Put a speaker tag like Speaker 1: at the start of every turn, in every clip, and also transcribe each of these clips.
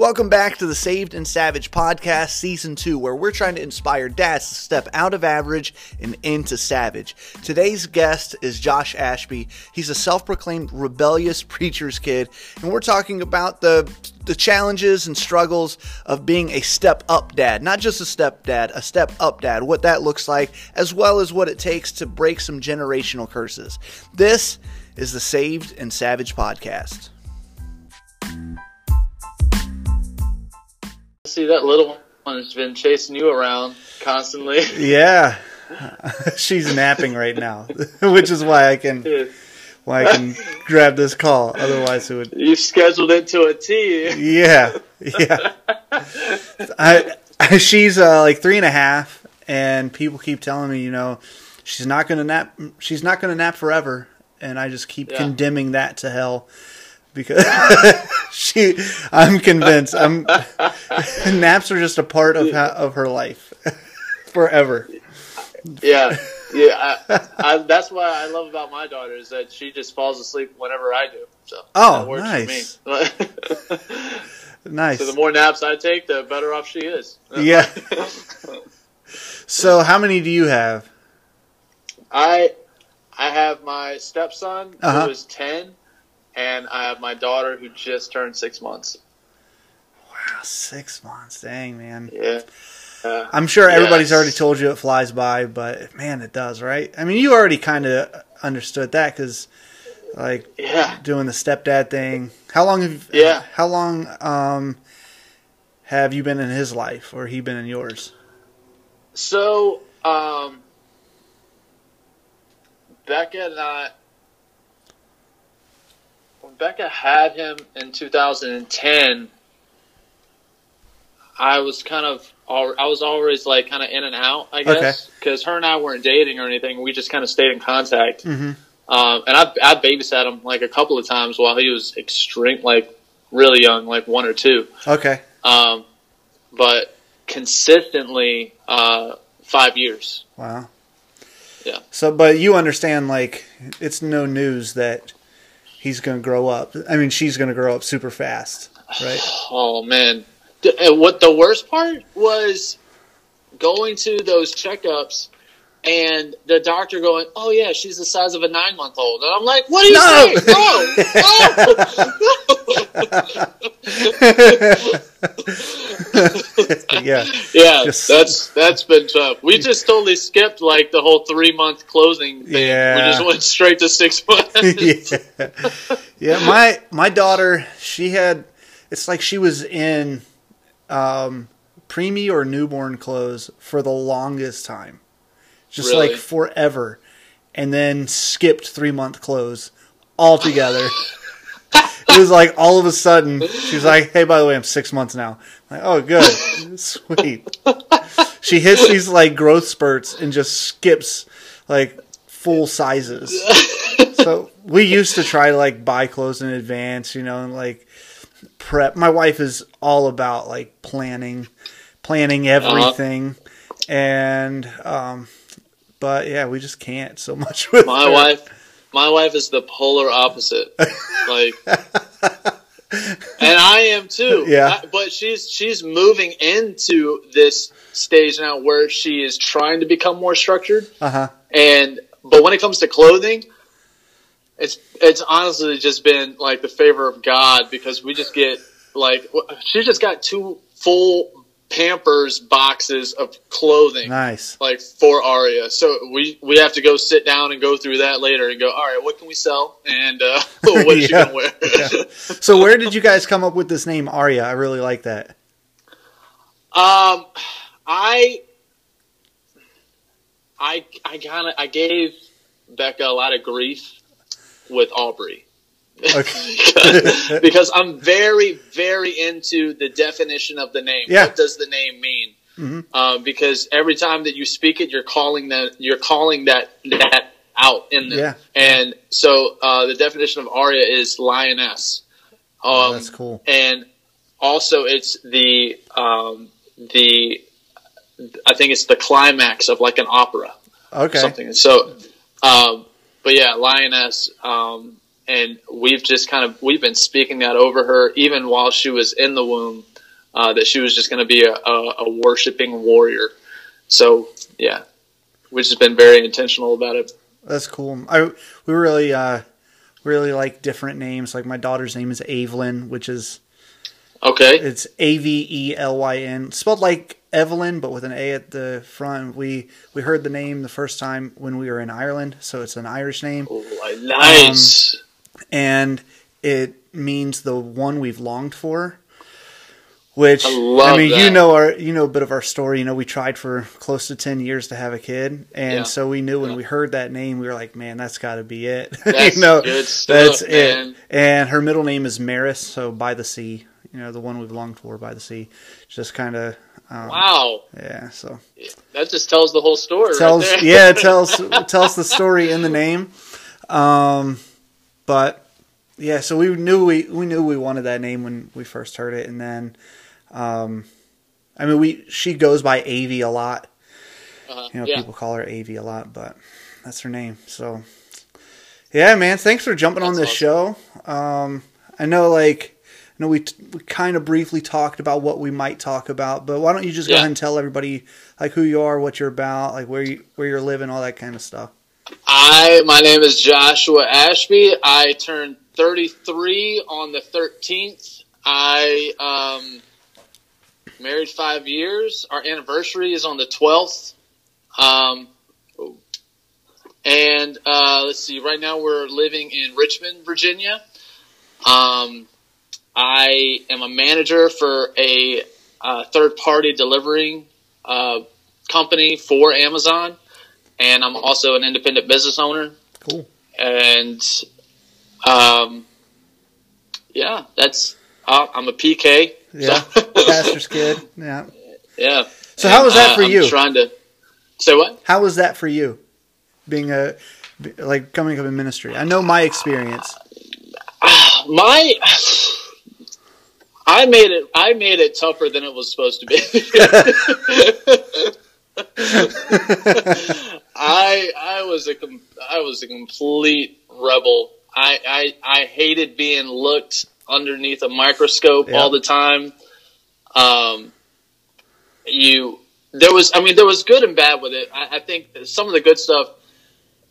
Speaker 1: Welcome back to the Saved and Savage podcast, season two, where we're trying to inspire dads to step out of average and into savage. Today's guest is Josh Ashby. He's a self proclaimed rebellious preacher's kid, and we're talking about the the challenges and struggles of being a step up dad, not just a step dad, a step up dad, what that looks like, as well as what it takes to break some generational curses. This is the Saved and Savage podcast.
Speaker 2: See that little one's been chasing you around constantly.
Speaker 1: Yeah, she's napping right now, which is why I can why I can grab this call. Otherwise, it would.
Speaker 2: You scheduled it to a T.
Speaker 1: Yeah, yeah. I, she's uh, like three and a half, and people keep telling me, you know, she's not gonna nap. She's not gonna nap forever, and I just keep
Speaker 2: Yeah.
Speaker 1: condemning that to hell because she. I'm convinced. I'm naps are just a part of ha- of her life forever.
Speaker 2: Yeah, yeah. I, I, that's what I love about my daughter is that she just falls asleep whenever I do. So
Speaker 1: Oh, nice. Nice.
Speaker 2: so the more naps I take, the better off she is.
Speaker 1: Yeah. So, how many do you have?
Speaker 2: I I have my stepson
Speaker 1: Uh-huh.
Speaker 2: who is ten, and I have my daughter who just turned six months.
Speaker 1: Wow, six months. Dang, man.
Speaker 2: Yeah. Uh,
Speaker 1: I'm sure everybody's
Speaker 2: Yes.
Speaker 1: already told you it flies by, but man, it does, right? I mean, you already kind of understood that because, like,
Speaker 2: yeah.
Speaker 1: doing the stepdad thing. How long have
Speaker 2: Yeah.
Speaker 1: How long um have you been in his life, or he been in yours?
Speaker 2: So, um, Becca and I, Becca had him in 2010, I was kind of, I was always like kind of in and out, I guess, because her and I weren't dating or anything. We just kind of stayed in contact.
Speaker 1: Mm-hmm.
Speaker 2: Um, and I, I babysat him like a couple of times while he was extreme, like really young, like one or two.
Speaker 1: Okay.
Speaker 2: Um, but consistently, uh, five years.
Speaker 1: Wow.
Speaker 2: Yeah.
Speaker 1: So, but you understand, like, it's no news that he's going to grow up. I mean, she's going to grow up super fast, right?
Speaker 2: Oh man, what the worst part was going to those checkups and the doctor going, "Oh yeah, she's the size of a nine month old," and I'm like, "What are you saying? No, no."
Speaker 1: yeah.
Speaker 2: yeah,
Speaker 1: Just-
Speaker 2: that's that's been tough. We just totally skipped like the whole three month closing thing.
Speaker 1: Yeah.
Speaker 2: We just went straight to six months.
Speaker 1: yeah. Yeah, my my daughter, she had it's like she was in um preemie or newborn clothes for the longest time. Just
Speaker 2: Really?
Speaker 1: like forever. And then skipped 3 month clothes altogether. it was like all of a sudden she was like, "Hey, by the way, I'm 6 months now." I'm like, "Oh, good. Sweet." She hits these like growth spurts and just skips like full sizes so we used to try to like buy clothes in advance, you know, and like prep. My wife is all about like planning, planning everything, and um, but yeah, we just can't so much with
Speaker 2: My
Speaker 1: her.
Speaker 2: wife, my wife is the polar opposite. like, and I am too.
Speaker 1: Yeah.
Speaker 2: I- but she's she's moving into this stage now where she is trying to become more structured.
Speaker 1: Uh huh.
Speaker 2: And but when it comes to clothing, it's it's honestly just been like the favor of God because we just get like she just got two full Pampers boxes of clothing
Speaker 1: Nice.
Speaker 2: like for Aria. So we we have to go sit down and go through that later and go. All right, what can we sell and uh, what is she gonna wear?
Speaker 1: Yeah. So where did you guys come up with this name Arya? I really like that.
Speaker 2: um, I I I kind of I gave Becca a lot of grief with Aubrey.
Speaker 1: Okay.
Speaker 2: because I'm very, very into the definition of the name.
Speaker 1: Yeah.
Speaker 2: What does the name mean?
Speaker 1: Mhm.
Speaker 2: Um, because every time that you speak it, you're calling that you're calling that that out in them.
Speaker 1: Yeah.
Speaker 2: And so uh, the definition of Arya is lioness. Um,
Speaker 1: Oh, that's cool.
Speaker 2: And also, it's the um, the I think it's the climax of like an opera
Speaker 1: Okay.
Speaker 2: something. So, um, but yeah, lioness. Um, and we've just kind of we've been speaking that over her even while she was in the womb. uh, that she was just going to be a, a, a worshiping warrior. So yeah, we've just been very intentional about it.
Speaker 1: That's cool. I we really uh really like different names. Like my daughter's name is Avelyn, which is
Speaker 2: Okay.
Speaker 1: it's A V E L Y N, spelled like Evelyn, but with an A at the front. We we heard the name the first time when we were in Ireland, so it's an Irish name,
Speaker 2: Oh, nice.
Speaker 1: And it means the one we've longed for. Which
Speaker 2: I love
Speaker 1: mean, you know our you know a bit of our story. You know, we tried for close to ten years to have a kid, and
Speaker 2: Yeah.
Speaker 1: so we knew when
Speaker 2: Yeah.
Speaker 1: we heard that name, we were like, "Man, that's got to be it."
Speaker 2: That's
Speaker 1: you know,
Speaker 2: stuff,
Speaker 1: that's
Speaker 2: man.
Speaker 1: it. And her middle name is Maris, so by the sea. You know, the one we've longed for by the sea. Just kind of, um,
Speaker 2: Wow,
Speaker 1: yeah. So
Speaker 2: that just tells the whole story.
Speaker 1: tells,
Speaker 2: right there.
Speaker 1: yeah, it tells tells the story in the name. Um, but yeah, so we knew we we knew we wanted that name when we first heard it, and then, um, I mean, we she goes by Avi a lot.
Speaker 2: Uh-huh.
Speaker 1: You know,
Speaker 2: yeah.
Speaker 1: people call her Avi a lot, but that's her name. So, yeah, man, thanks for jumping on
Speaker 2: That's
Speaker 1: this show. Um, I know, like, I know we we kind of briefly talked about what we might talk about, but why don't you just go ahead and tell everybody like who you are, what you're about, like where you where you're living, all that kind of stuff.
Speaker 2: I, my name is Joshua Ashby. I turned 33 on the 13th. I um, married five years. Our anniversary is on the 12th. Um, and uh, let's see, right now we're living in Richmond, Virginia. Um, I am a manager for a uh, third party delivering uh, company for Amazon and I'm also an independent business owner.
Speaker 1: Cool.
Speaker 2: And um, yeah, that's uh, I'm a PK.
Speaker 1: Yeah,
Speaker 2: So,
Speaker 1: pastor's kid. Yeah.
Speaker 2: yeah.
Speaker 1: So how was that
Speaker 2: uh,
Speaker 1: for
Speaker 2: I'm
Speaker 1: you?
Speaker 2: Trying to say what?
Speaker 1: How was that for you, being a like coming up in ministry? I know my experience.
Speaker 2: My I made it. I made it tougher than it was supposed to be. I I was a com- I was a complete rebel. I I, I hated being looked underneath a microscope
Speaker 1: Yeah.
Speaker 2: all the time. Um, you there was I mean there was good and bad with it. I, I think some of the good stuff.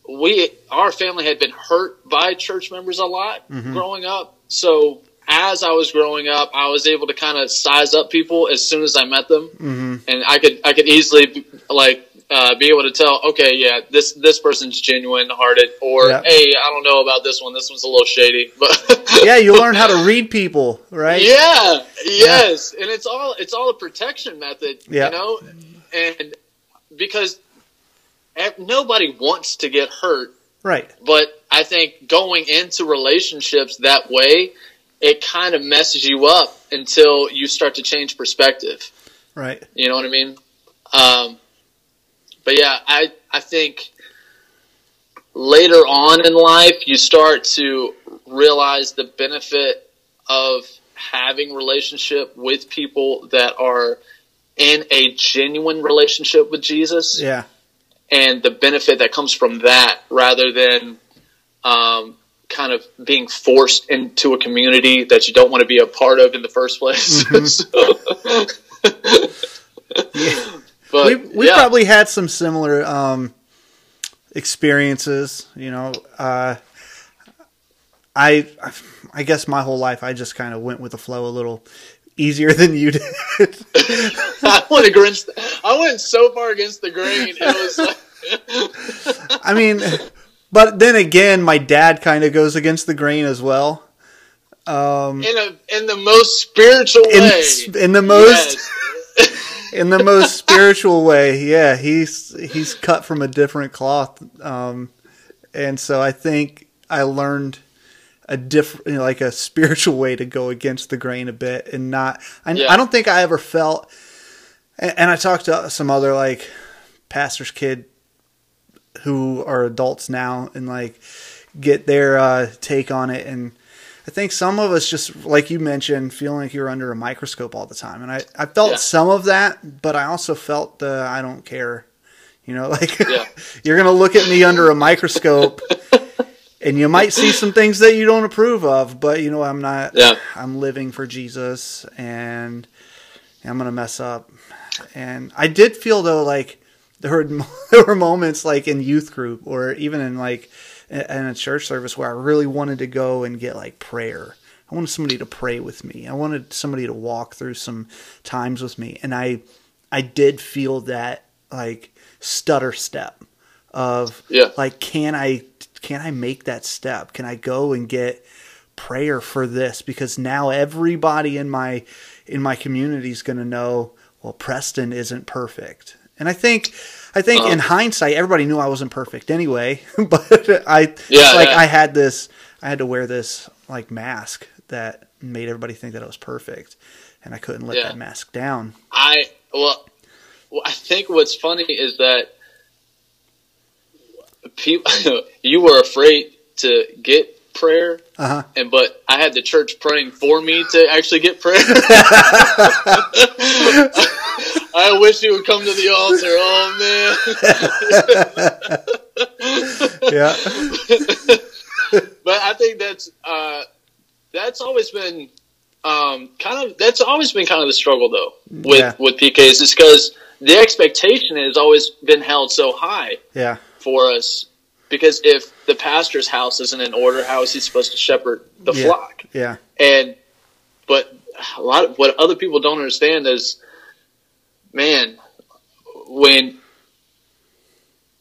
Speaker 2: We our family had been hurt by church members a lot
Speaker 1: Mhm.
Speaker 2: growing up, so as I was growing up, I was able to kind of size up people as soon as I met them
Speaker 1: hmm
Speaker 2: and I could I could easily like uh, be able to tell, okay, yeah, this this person's genuine hearted, or
Speaker 1: Yeah.
Speaker 2: hey, I don't know about this one. This one's a little shady, but
Speaker 1: Yeah, you learn how to read people, right?
Speaker 2: yeah, yes, and it's all it's all a protection method,
Speaker 1: Yeah.
Speaker 2: you know, and because nobody wants to get hurt,
Speaker 1: Right.
Speaker 2: but I think going into relationships that way, it kind of messes you up until you start to change perspective.
Speaker 1: Right.
Speaker 2: You know what I mean? Um, but yeah, I I think later on in life you start to realize the benefit of having relationship with people that are in a genuine relationship with Jesus
Speaker 1: Yeah.
Speaker 2: and the benefit that comes from that rather than um, kind of being forced into a community that you don't want to be a part of in the first place.
Speaker 1: Mhm.
Speaker 2: So-
Speaker 1: we
Speaker 2: yeah.
Speaker 1: probably had some similar um, experiences. You know, uh, I I guess my whole life I just kind of went with the flow a little easier than you did.
Speaker 2: I went against. I went so far against the grain. It was like,
Speaker 1: I mean, but then again, my dad kind of goes against the grain as well. Um,
Speaker 2: in a in the most spiritual
Speaker 1: in,
Speaker 2: way.
Speaker 1: in the most
Speaker 2: Yes.
Speaker 1: In the most spiritual way. Yeah, he's he's cut from a different cloth, um, and so I think I learned a different, you know, like a spiritual way to go against the grain a bit, and not. I,
Speaker 2: Yeah.
Speaker 1: I don't think I ever felt. And, and I talked to some other like pastors' kid who are adults now, and like get their uh, take on it and. I think some of us just, like you mentioned, feeling like you're under a microscope all the time. And I, I felt
Speaker 2: Yeah.
Speaker 1: some of that, but I also felt the I don't care. You know, like
Speaker 2: Yeah.
Speaker 1: you're going to look at me under a microscope and you might see some things that you don't approve of, but you know, I'm not,
Speaker 2: Yeah.
Speaker 1: I'm living for Jesus and I'm gonna mess up. And I did feel though like there were there were moments like in youth group or even in like in a church service where I really wanted to go and get like prayer. I wanted somebody to pray with me. I wanted somebody to walk through some times with me, and I I did feel that like stutter step of
Speaker 2: Yeah.
Speaker 1: like can I can I make that step? Can I go and get prayer for this because now everybody in my in my community is going to know well Preston isn't perfect. And I think I think in
Speaker 2: Uh-huh.
Speaker 1: hindsight everybody knew I wasn't perfect anyway, but I
Speaker 2: Yeah,
Speaker 1: like
Speaker 2: yeah.
Speaker 1: I had this I had to wear this like mask that made everybody think that I was perfect and I couldn't let
Speaker 2: Yeah.
Speaker 1: that mask down.
Speaker 2: I well, well, I think what's funny is that people you were afraid to get prayer,
Speaker 1: Uh-huh.
Speaker 2: and but I had the church praying for me to actually get prayer. I wish he would come to the altar. Oh man.
Speaker 1: Yeah.
Speaker 2: but I think that's uh, that's always been um, kind of that's always been kind of the struggle though with
Speaker 1: Yeah.
Speaker 2: with PKs is because the expectation has always been held so high
Speaker 1: Yeah.
Speaker 2: for us because if the pastor's house isn't in order, how is he supposed to shepherd the
Speaker 1: Yeah.
Speaker 2: flock?
Speaker 1: Yeah.
Speaker 2: And but a lot of what other people don't understand is, man, when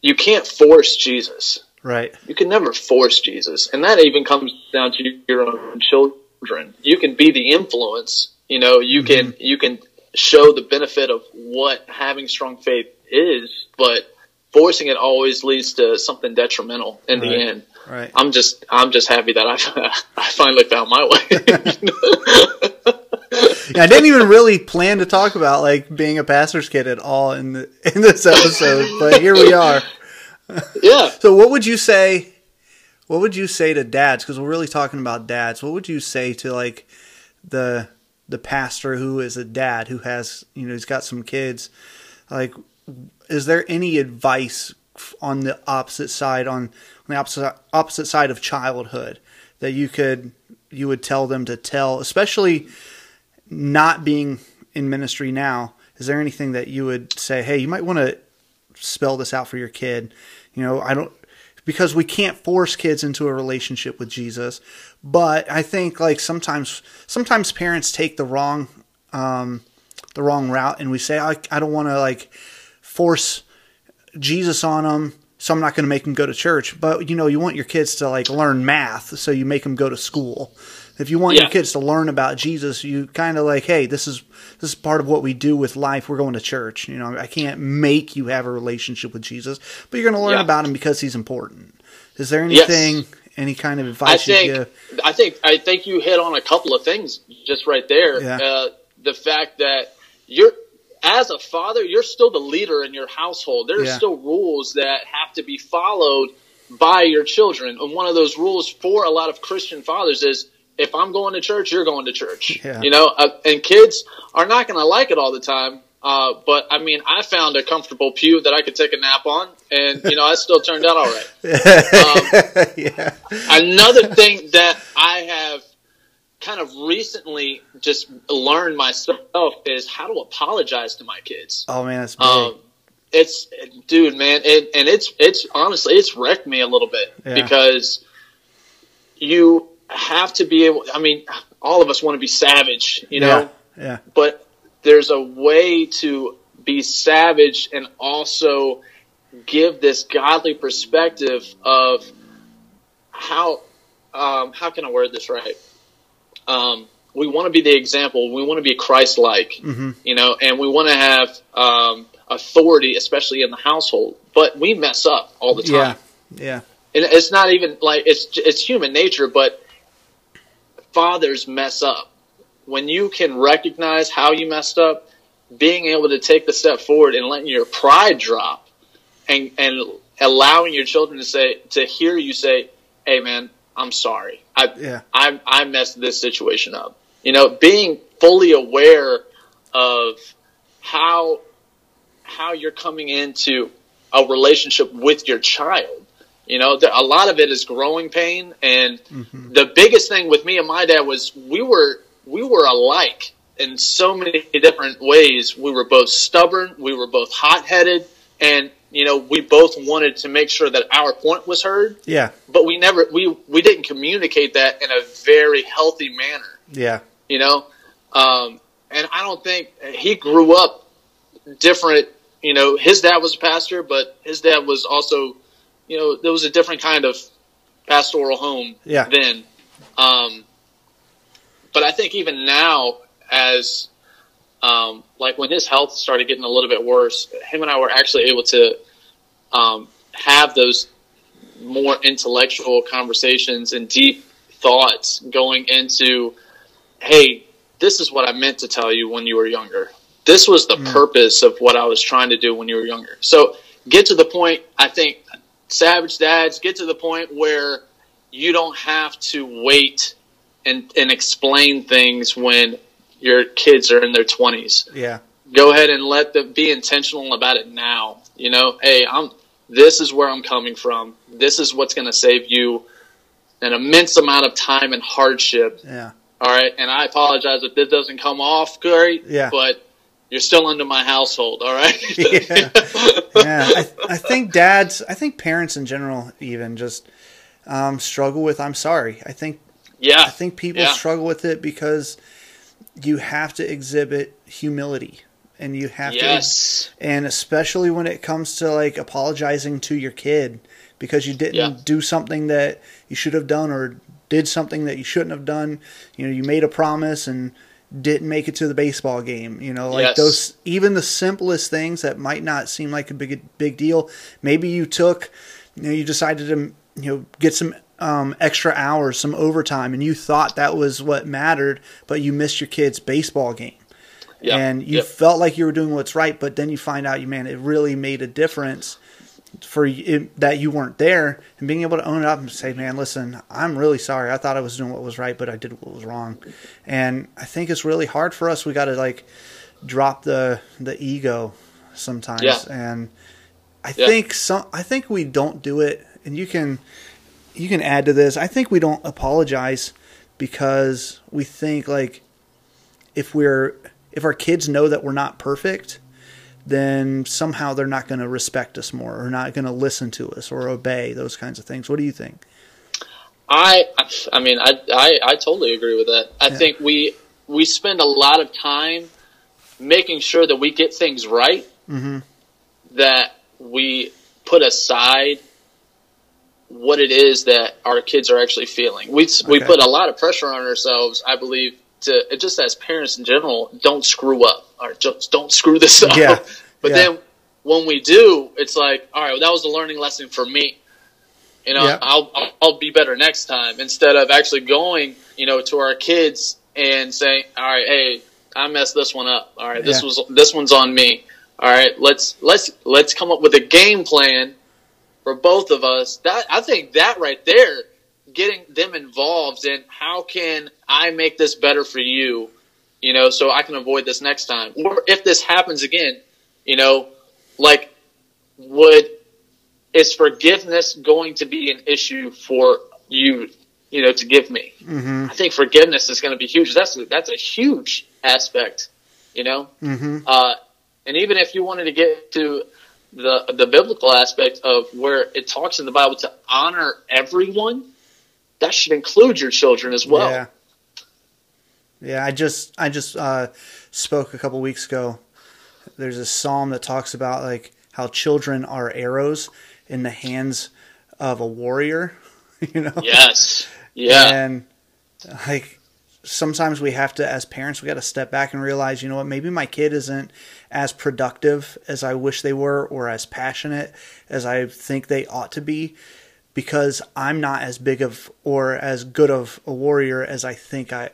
Speaker 2: you can't force Jesus.
Speaker 1: Right.
Speaker 2: You can never force Jesus, and that even comes down to your own children. You can be the influence. You know, you can mm-hmm. you can show the benefit of what having strong faith is, but forcing it always leads to something detrimental in
Speaker 1: Right.
Speaker 2: the end.
Speaker 1: Right.
Speaker 2: I'm just I'm just happy that I I finally found my way.
Speaker 1: Yeah, I didn't even really plan to talk about like being a pastor's kid at all in the, in this episode, but here we are.
Speaker 2: yeah.
Speaker 1: So, what would you say? What would you say to dads? Because we're really talking about dads. What would you say to like the the pastor who is a dad who has you know he's got some kids? Like, is there any advice on the opposite side on, on the opposite opposite side of childhood that you could you would tell them to tell, especially not being in ministry now? Is there anything that you would say? Hey, you might want to spell this out for your kid. You know, I don't because we can't force kids into a relationship with Jesus. But I think like sometimes sometimes parents take the wrong um, the wrong route, and we say I, I don't want to like force Jesus on them, so I'm not going to make them go to church. But you know, you want your kids to like learn math, so you make them go to school. If you want your kids to learn about Jesus, you kind of like, hey, this is this is part of what we do with life. We're going to church. You know, I can't make you have a relationship with Jesus, but you're going to learn
Speaker 2: Yeah.
Speaker 1: about him because he's important. Is there
Speaker 2: Yes.
Speaker 1: anything, any kind of advice you
Speaker 2: think
Speaker 1: give?
Speaker 2: I think I think you hit on a couple of things just right there.
Speaker 1: Yeah.
Speaker 2: Uh, the fact that you're as a father, you're still the leader in your household. There are
Speaker 1: Yeah.
Speaker 2: still rules that have to be followed by your children. And one of those rules for a lot of Christian fathers is if I'm going to church, you're going to church.
Speaker 1: Yeah.
Speaker 2: You know, uh, and kids are not going to like it all the time. Uh, but I mean, I found a comfortable pew that I could take a nap on, and you know, I still turned out all right. Um,
Speaker 1: yeah,
Speaker 2: Another thing that I have kind of recently just learned myself is how to apologize to my kids.
Speaker 1: oh man, that's big.
Speaker 2: Um, it's dude, man, it, and it's it's honestly it's wrecked me a little bit
Speaker 1: Yeah.
Speaker 2: because you have to be able. I mean, all of us want to be savage, you know,
Speaker 1: yeah, yeah,
Speaker 2: but there's a way to be savage and also give this godly perspective of how um, how can I word this right? Um, we want to be the example. We want to be Christ-like,
Speaker 1: hmm
Speaker 2: you know, and we want to have um, authority, especially in the household. But we mess up all the time,
Speaker 1: yeah, yeah,
Speaker 2: and it's not even like it's it's human nature. But fathers mess up when you can recognize how you messed up. Being able to take the step forward and letting your pride drop, and and allowing your children to say to hear you say, "Hey, man, I'm sorry. I
Speaker 1: yeah,
Speaker 2: I I messed this situation up. You know, being fully aware of how how you're coming into a relationship with your child. You know, there, a lot of it is growing pain, and
Speaker 1: hmm
Speaker 2: the biggest thing with me and my dad was we were we were alike in so many different ways. We were both stubborn, we were both hot headed, and you know we both wanted to make sure that our point was heard.
Speaker 1: Yeah.
Speaker 2: But we never we we didn't communicate that in a very healthy manner.
Speaker 1: Yeah.
Speaker 2: You know, um, and I don't think he grew up different. You know, his dad was a pastor, but his dad was also, you know, there was a different kind of pastoral home
Speaker 1: Yeah.
Speaker 2: then. Um, but I think even now, as um, like when his health started getting a little bit worse, him and I were actually able to um, have those more intellectual conversations and deep thoughts going into, hey, this is what I meant to tell you when you were younger. This was the purpose of what I was trying to do when you were younger. So get to the point, I think, Savage Dads, get to the point where you don't have to wait and, and explain things when your kids are in their 20s
Speaker 1: Yeah.
Speaker 2: go ahead and let them be intentional about it now. You know, hey, I'm this is where I'm coming from. This is what's going to save you an immense amount of time and hardship.
Speaker 1: Yeah.
Speaker 2: All right, and I apologize if this doesn't come off great.
Speaker 1: Yeah.
Speaker 2: but you're still under my household. All right.
Speaker 1: Yeah. yeah, I, I think dads, I think parents in general, even just um, struggle with. I'm sorry. I think
Speaker 2: yeah.
Speaker 1: I think people
Speaker 2: Yeah.
Speaker 1: struggle with it because you have to exhibit humility, and you have
Speaker 2: Yes.
Speaker 1: to, and especially when it comes to like apologizing to your kid because you didn't
Speaker 2: Yeah.
Speaker 1: do something that you should have done or did something that you shouldn't have done. You know, you made a promise and didn't make it to the baseball game. You know, like
Speaker 2: Yes.
Speaker 1: those even the simplest things that might not seem like a big big deal. Maybe you took, you know, you decided to you know get some um, extra hours, some overtime, and you thought that was what mattered, but you missed your kid's baseball game.
Speaker 2: Yeah.
Speaker 1: And you
Speaker 2: Yep.
Speaker 1: felt like you were doing what's right, but then you find out, you man, it really made a difference for you, that you weren't there, and being able to own it up and say, man, listen, I'm really sorry. I thought I was doing what was right, but I did what was wrong. And I think it's really hard for us. We got to like drop the the ego sometimes,
Speaker 2: Yeah.
Speaker 1: and I
Speaker 2: Yeah.
Speaker 1: think some. I think we don't do it, and you can you can add to this. I think we don't apologize because we think like if we're if our kids know that we're not perfect, then somehow they're not going to respect us more or not going to listen to us or obey those kinds of things. What do you think?
Speaker 2: I, I mean, I, I, I totally agree with that. I
Speaker 1: Yeah.
Speaker 2: think we we spend a lot of time making sure that we get things right.
Speaker 1: Mhm.
Speaker 2: That we put aside what it is that our kids are actually feeling. We we put a lot of pressure on ourselves, I believe, to just as parents in general, don't screw up or just don't screw this up.
Speaker 1: Yeah.
Speaker 2: But
Speaker 1: Yeah.
Speaker 2: then when we do, it's like, all right, well, that was a learning lesson for me. You know,
Speaker 1: Yeah.
Speaker 2: I'll, I'll I'll be better next time instead of actually going, you know, to our kids and saying, all right, hey, I messed this one up. All right, this was this one's on me. All right, let's let's let's come up with a game plan for both of us. That I think that right there, getting them involved in how can I make this better for you, you know, so I can avoid this next time, or if this happens again, you know, like would is forgiveness going to be an issue for you, you know, to give me?
Speaker 1: Mm-hmm.
Speaker 2: I think forgiveness is going to be huge. That's a, that's a huge aspect, you know.
Speaker 1: Mm-hmm.
Speaker 2: Uh, and even if you wanted to get to the the biblical aspect of where it talks in the Bible to honor everyone, that should include your children as well.
Speaker 1: Yeah. Yeah, I just I just uh, spoke a couple weeks ago. There's a psalm that talks about like how children are arrows in the hands of a warrior. You know.
Speaker 2: Yes. Yeah.
Speaker 1: And like sometimes we have to, as parents, we got to step back and realize, you know what, maybe my kid isn't as productive as I wish they were or as passionate as I think they ought to be because I'm not as big of or as good of a warrior as I think I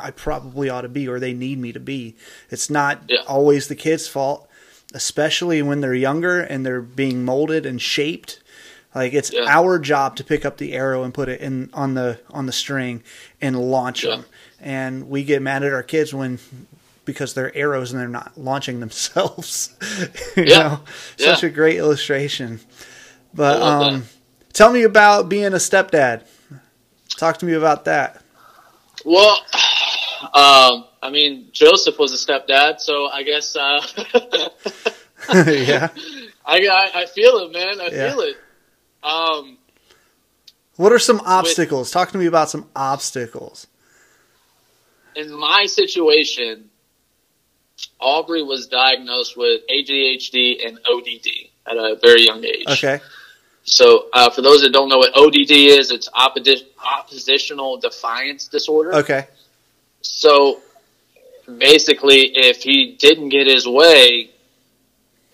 Speaker 1: I probably ought to be or they need me to be. It's not
Speaker 2: Yeah.
Speaker 1: always the kid's fault, especially when they're younger and they're being molded and shaped. Like it's
Speaker 2: Yeah.
Speaker 1: our job to pick up the arrow and put it in on the on the string and launch
Speaker 2: Yeah.
Speaker 1: them. And we get mad at our kids when because they're arrows and they're not launching themselves. you
Speaker 2: Yeah.
Speaker 1: know, such a great illustration. But um, tell me about being a stepdad. Talk to me about that.
Speaker 2: Well, um, I mean, Joseph was a stepdad, so I guess uh,
Speaker 1: yeah.
Speaker 2: I, I I feel it, man. I
Speaker 1: Yeah.
Speaker 2: feel it. Um,
Speaker 1: What are some obstacles? Talk to me about some obstacles.
Speaker 2: in my situation, Aubrey was diagnosed with ADHD and ODD at a very young age.
Speaker 1: Okay.
Speaker 2: So, uh, for those that don't know what ODD is, it's opposi- oppositional defiance disorder.
Speaker 1: Okay.
Speaker 2: So, basically, if he didn't get his way,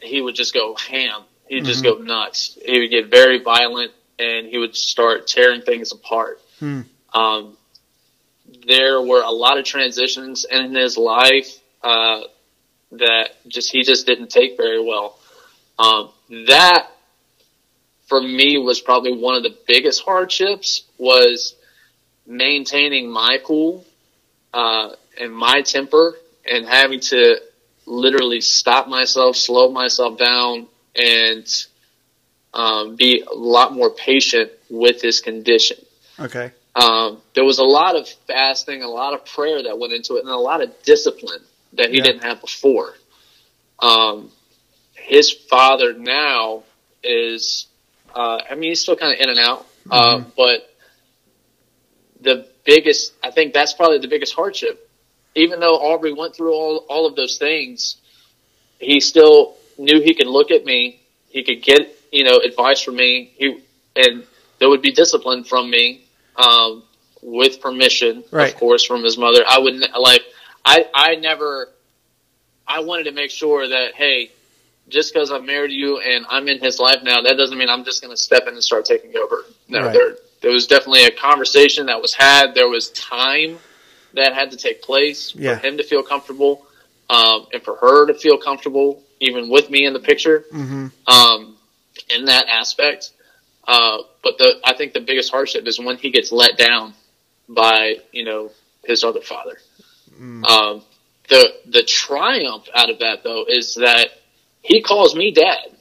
Speaker 2: he would just go ham. He'd just go nuts. He would get very violent, and he would start tearing things apart.
Speaker 1: Hmm.
Speaker 2: Um, there were a lot of transitions in his life uh, that just he just didn't take very well. Um, that for me was probably one of the biggest hardships was maintaining my cool uh, and my temper and having to literally stop myself, slow myself down, and um, be a lot more patient with his condition.
Speaker 1: Okay.
Speaker 2: Um, there was a lot of fasting, a lot of prayer that went into it, and a lot of discipline that he
Speaker 1: Yeah.
Speaker 2: didn't have before. Um, his father now is, uh, I mean, he's still kind of in and out, uh, but the biggest, I think that's probably the biggest hardship. Even though Aubrey went through all, all of those things, he still knew he could look at me, he could get, you know, advice from me, he, and there would be discipline from me, um, with permission,
Speaker 1: Right.
Speaker 2: of course, from his mother. I would like, I, I never, I wanted to make sure that, hey, just because I'm married you and I'm in his life now, that doesn't mean I'm just going to step in and start taking over. No,
Speaker 1: Right.
Speaker 2: there, there was definitely a conversation that was had. There was time that had to take place
Speaker 1: Yeah.
Speaker 2: for him to feel comfortable, um, and for her to feel comfortable, even with me in the picture,
Speaker 1: hmm
Speaker 2: um, in that aspect. Uh, but the, I think the biggest hardship is when he gets let down by, you know, his other father.
Speaker 1: Mm.
Speaker 2: Um, the, the triumph out of that though is that he calls me dad.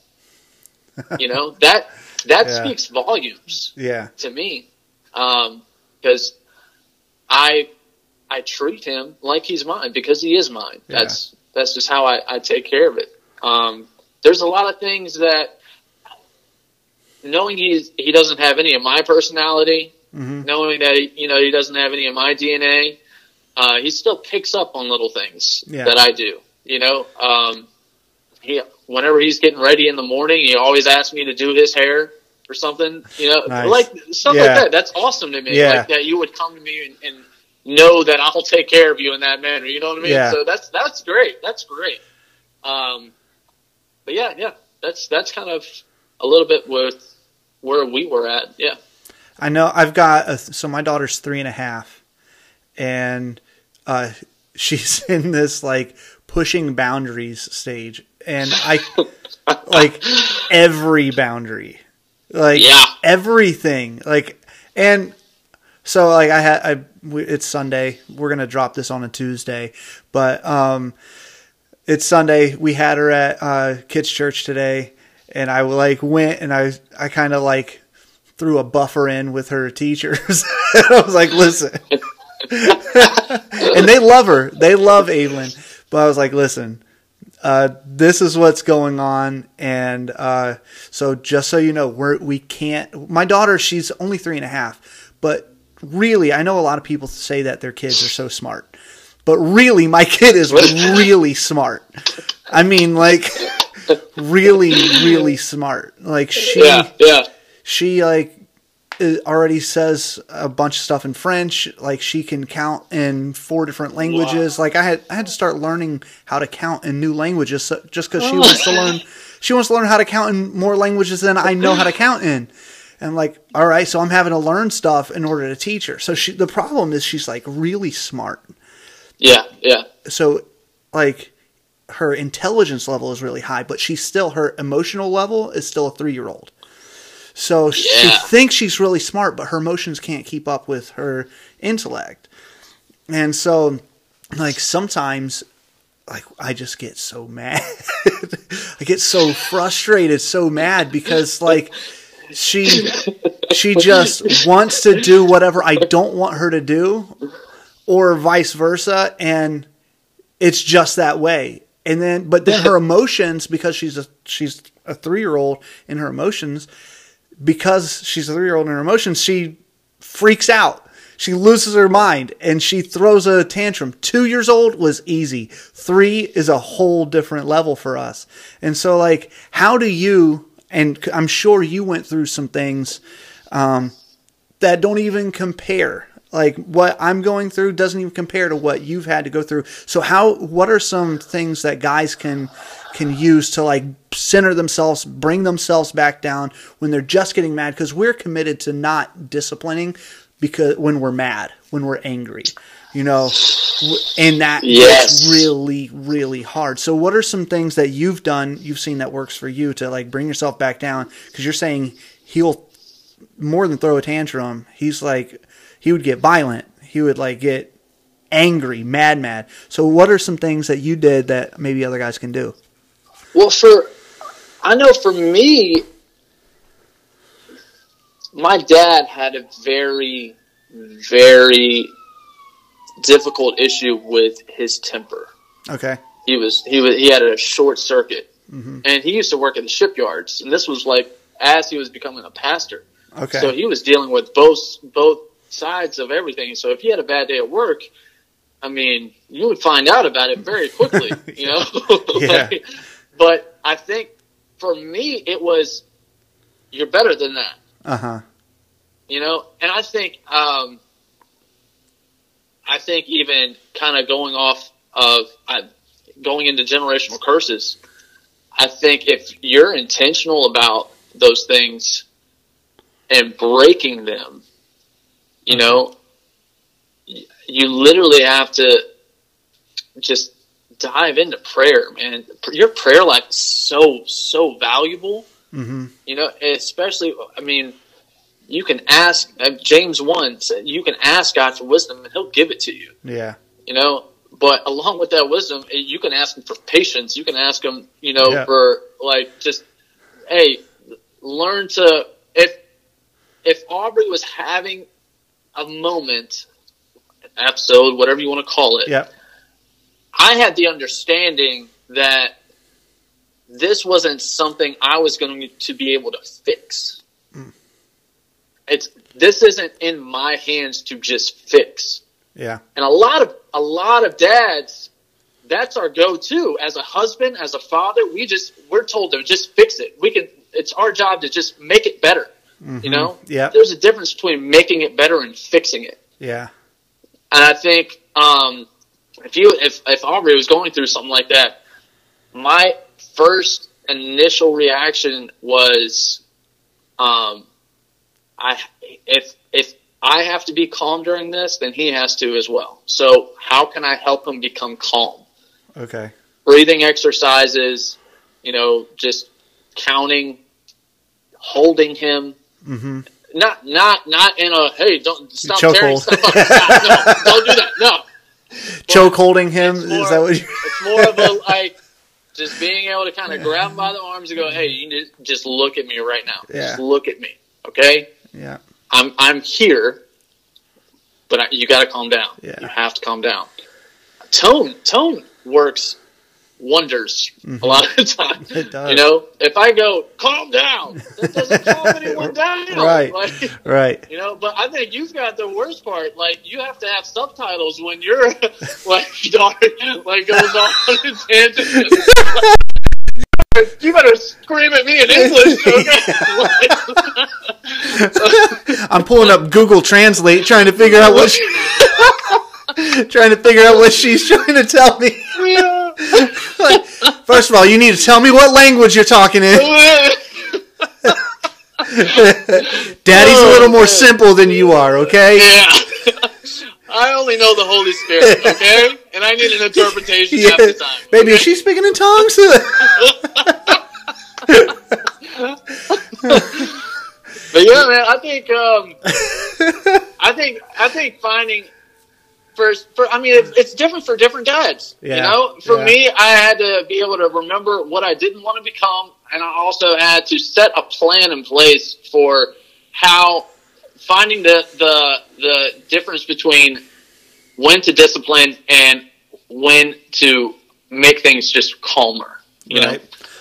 Speaker 2: You know, that, that
Speaker 1: Yeah.
Speaker 2: speaks volumes
Speaker 1: Yeah.
Speaker 2: to me because I I treat him like he's mine because he is mine.
Speaker 1: Yeah.
Speaker 2: That's that's just how I, I take care of it. Um, there's a lot of things that knowing he's he doesn't have any of my personality,
Speaker 1: hmm
Speaker 2: knowing that he, you know he doesn't have any of my DNA, uh, he still picks up on little things
Speaker 1: Yeah.
Speaker 2: that I do. You know, um, he whenever he's getting ready in the morning, he always asks me to do his hair or something. You know,
Speaker 1: Nice.
Speaker 2: like stuff
Speaker 1: Yeah.
Speaker 2: like that. That's awesome to me.
Speaker 1: Yeah.
Speaker 2: Like that you would come to me and, and know that I'll take care of you in that manner. You know what I mean?
Speaker 1: Yeah.
Speaker 2: So that's that's great. That's great. Um, but yeah, yeah, that's that's kind of a little bit with where we were at. Yeah.
Speaker 1: I know I've got a, so my daughter's three and a half, and uh, she's in this like pushing boundaries stage, and I like every boundary, like
Speaker 2: Yeah.
Speaker 1: everything, like and so like I had I we- it's Sunday. We're gonna drop this on a Tuesday, but um, it's Sunday. We had her at uh, kids church today, and I like went and I I kind of like threw a buffer in with her teachers. I was like, listen, and they love her. They love Evelyn, but I was like, listen. Uh, this is what's going on, and uh, so just so you know, we're we can't. My daughter, she's only three and a half, but really, I know a lot of people say that their kids are so smart, but really, my kid is really smart. I mean, like, really, really smart. Like she,
Speaker 2: Yeah. Yeah.
Speaker 1: she like already says a bunch of stuff in French. Like she can count in four different languages. Like I had I had to start learning how to count in new languages so, just because she oh. wants to learn. She wants to learn how to count in more languages than I know how to count in. And like, all right, so I'm having to learn stuff in order to teach her. So she, the problem is she's like really smart.
Speaker 2: Yeah. Yeah.
Speaker 1: So like her intelligence level is really high, but she's still her emotional level is still a three year old. So she thinks she's really smart, but her emotions can't keep up with her intellect. And so, like, sometimes, like, I just get so mad. I get so frustrated, so mad because, like, she she just wants to do whatever I don't want her to do, or vice versa, and it's just that way. And then, but then her emotions, because she's a she's a three year old in her emotions, because she's a three year old in her emotions, she freaks out. She loses her mind and she throws a tantrum. Two years old was easy. Three is a whole different level for us. And so, like, how do you? And I'm sure you went through some things um, that don't even compare like what I'm going through doesn't even compare to what you've had to go through. So how what are some things that guys can can use to like center themselves, bring themselves back down when they're just getting mad because we're committed to not disciplining because when we're mad, when we're angry, you know, and that
Speaker 2: Yes.
Speaker 1: is really really hard. So what are some things that you've done, you've seen that works for you to like bring yourself back down because you're saying he'll more than throw a tantrum. He's like he would get violent. He would like get angry, mad, mad. So what are some things that you did that maybe other guys can do?
Speaker 2: Well, for I know for me, my dad had a very, very difficult issue with his temper.
Speaker 1: Okay.
Speaker 2: He was he was he had a short circuit, mm-hmm. and he used to work at the shipyards, and this was like as he was becoming a pastor.
Speaker 1: Okay.
Speaker 2: So he was dealing with both both sides of everything. So if you had a bad day at work, I mean, you would find out about it very quickly, you know.
Speaker 1: Yeah.
Speaker 2: Like, but I think for me, it was you're better than that,
Speaker 1: uh huh.
Speaker 2: you know. And I think um, I think even kind of going off of uh, going into generational curses. I think if you're intentional about those things and breaking them, you know, you literally have to just dive into prayer, man. Your prayer life is so, so valuable,
Speaker 1: hmm
Speaker 2: you know, especially, I mean, you can ask, uh, James 1 said, you can ask God for wisdom and he'll give it to you
Speaker 1: Yeah.
Speaker 2: you know. But along with that wisdom, eh, you can ask him for patience. You can ask him, you know,
Speaker 1: Yeah.
Speaker 2: for like just, hey, learn to if if Aubrey was having a moment, episode, whatever you want to call it.
Speaker 1: Yep.
Speaker 2: I had the understanding that this wasn't something I was going to be able to fix. Mm. It's this isn't in my hands to just fix.
Speaker 1: Yeah.
Speaker 2: And a lot of a lot of dads, that's our go-to as a husband, as a father. We just we're told to just fix it. We can. It's our job to just make it better. You know.
Speaker 1: Yep.
Speaker 2: There's a difference between making it better and fixing it.
Speaker 1: Yeah.
Speaker 2: And I think um, if you if if Aubrey was going through something like that, my first initial reaction was, um, I if if I have to be calm during this, then he has to as well. So how can I help him become calm?
Speaker 1: Okay.
Speaker 2: Breathing exercises, you know, just counting, holding him.
Speaker 1: Hmm
Speaker 2: Not not not in a hey don't stop
Speaker 1: Chokehold.
Speaker 2: tearing stuff up. Stop, no, don't do that. No,
Speaker 1: Choke holding him.
Speaker 2: it's
Speaker 1: Is
Speaker 2: more-
Speaker 1: that what you?
Speaker 2: it's more of a like just being able to kind of grab him by the arms and go, "Hey, you need just look at me right now.
Speaker 1: Yeah.
Speaker 2: Just look at me, okay?
Speaker 1: Yeah.
Speaker 2: I'm I'm here, but I, you got to calm down.
Speaker 1: Yeah.
Speaker 2: You have to calm down. Tone tone works wonders a lot of the time.
Speaker 1: Mm-hmm. It does.
Speaker 2: You know, if I go calm down, that doesn't calm anyone down.
Speaker 1: Right.
Speaker 2: Like,
Speaker 1: Right.
Speaker 2: you know, but I think you've got the worst part. Like you have to have subtitles when you're like dark, like goes on you better scream at me in English, okay?
Speaker 1: I'm pulling up Google Translate, trying to figure out what. Trying to figure out what she's trying to tell me.
Speaker 2: Yeah.
Speaker 1: Like, first of all, you need to tell me what language you're talking in. Daddy's a little more simple than you are, okay?
Speaker 2: yeah. I only know the Holy Spirit, okay? And I need an interpretation half
Speaker 1: Yeah.
Speaker 2: the time.
Speaker 1: Baby, is she speaking in tongues?
Speaker 2: But yeah, man, I think um, I think I think finding first. For, I mean, it, it's different for different dads.
Speaker 1: Yeah,
Speaker 2: You know, for
Speaker 1: yeah.
Speaker 2: me, I had to be able to remember what I didn't want to become, and I also had to set a plan in place for how finding the the the difference between when to discipline and when to make things just calmer. You know,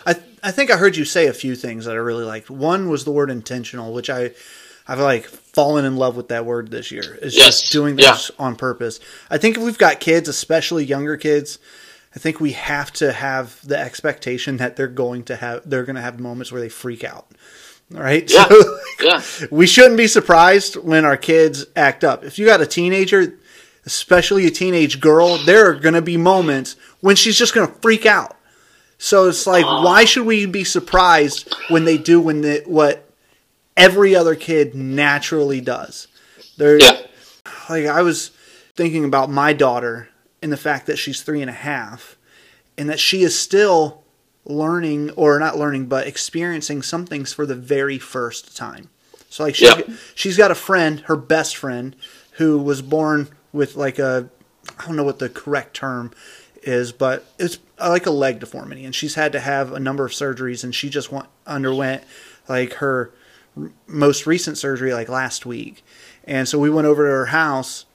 Speaker 1: I I think I heard you say a few things that I really liked. One was the word intentional, which I I've like fallen in love with that word this year. It's
Speaker 2: Yes.
Speaker 1: just doing
Speaker 2: Yeah.
Speaker 1: this on purpose. I think if we've got kids, especially younger kids, I think we have to have the expectation that they're going to have they're going to have moments where they freak out. Right?
Speaker 2: Yeah.
Speaker 1: So,
Speaker 2: yeah,
Speaker 1: we shouldn't be surprised when our kids act up. If you got a teenager, especially a teenage girl, there are going to be moments when she's just going to freak out. So it's like, why should we be surprised when they do when the, what every other kid naturally does? There,
Speaker 2: yeah,
Speaker 1: like I was thinking about my daughter and the fact that she's three and a half, and that she is still learning or not learning but experiencing some things for the very first time. So like she
Speaker 2: Yeah.
Speaker 1: she's got a friend, her best friend, who was born with like a I don't know what the correct term is, but it's uh, like a leg deformity, and she's had to have a number of surgeries, and she just went, underwent like her most recent surgery like last week, and so we went over to her house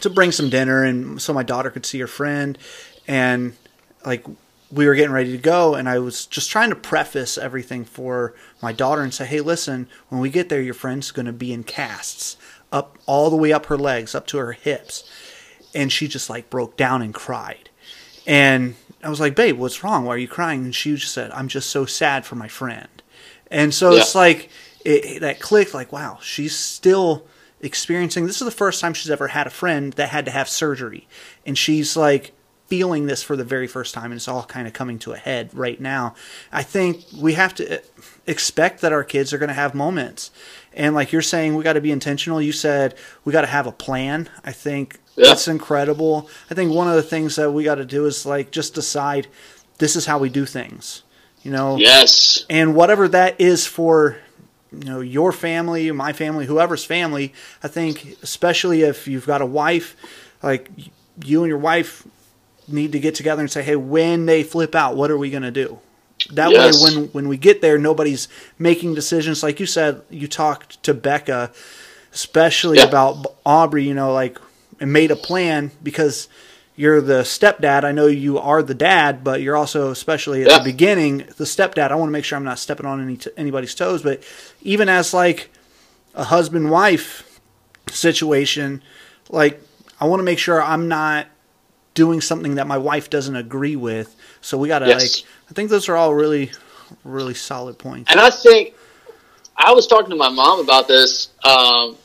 Speaker 1: to bring some dinner, and so my daughter could see her friend, and like we were getting ready to go, and I was just trying to preface everything for my daughter and say, hey, listen, when we get there, your friend's going to be in casts up all the way up her legs, up to her hips and she just like broke down and cried. And I was like, "Babe, what's wrong? Why are you crying?" And she just said, "I'm just so sad for my friend." And so it's like it, that clicked. Like, wow, she's still experiencing. This is the first time she's ever had a friend that had to have surgery, and she's like feeling this for the very first time, and it's all kind of coming to a head right now. I think we have to uh, expect that our kids are going to have moments. And like you're saying, we got to be intentional. You said we got to have a plan. I think
Speaker 2: Yeah.
Speaker 1: that's incredible. I think one of the things that we got to do is like just decide this is how we do things, you know,
Speaker 2: yes,
Speaker 1: and whatever that is for you know your family, my family, whoever's family. I think especially if you've got a wife, like you and your wife need to get together and say, hey, when they flip out, what are we going to do? That
Speaker 2: Yes.
Speaker 1: way, when when we get there, nobody's making decisions. Like you said, you talked to Becca, especially
Speaker 2: Yeah.
Speaker 1: about Aubrey. You know, like and made a plan because you're the stepdad. I know you are the dad, but you're also, especially at
Speaker 2: Yeah.
Speaker 1: the beginning, the stepdad. I want to make sure I'm not stepping on any t- anybody's toes. But even as like a husband wife situation, like I want to make sure I'm not doing something that my wife doesn't agree with. So we got to
Speaker 2: Yes.
Speaker 1: like. I think those are all really, really solid points.
Speaker 2: and I think I was talking to my mom about this, um,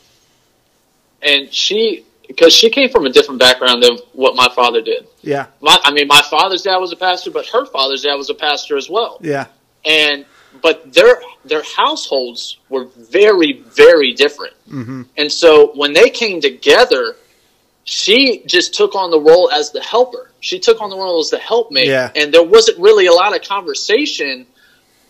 Speaker 2: and she because she came from a different background than what my father did.
Speaker 1: Yeah,
Speaker 2: My, I mean, my father's dad was a pastor, but her father's dad was a pastor as well.
Speaker 1: yeah,
Speaker 2: and but their their households were very very different
Speaker 1: hmm
Speaker 2: and so when they came together she just took on the role as the helper she took on the role as the helpmate
Speaker 1: Yeah.
Speaker 2: and there wasn't really a lot of conversation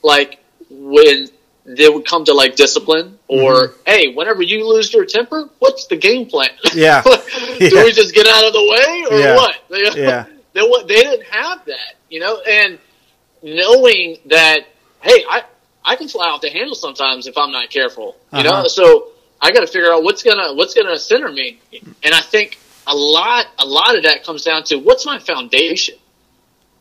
Speaker 2: like when they would come to like discipline or hey whenever you lose your temper what's the game plan
Speaker 1: Yeah.
Speaker 2: do
Speaker 1: Yeah.
Speaker 2: we just get out of the way or
Speaker 1: Yeah.
Speaker 2: what
Speaker 1: Yeah.
Speaker 2: they, they didn't have that you know and knowing that hey i i can fly off the handle sometimes if i'm not careful you
Speaker 1: Uh-huh.
Speaker 2: know? So i got to figure out what's gonna what's gonna center me. And i think a lot a lot of that comes down to what's my foundation?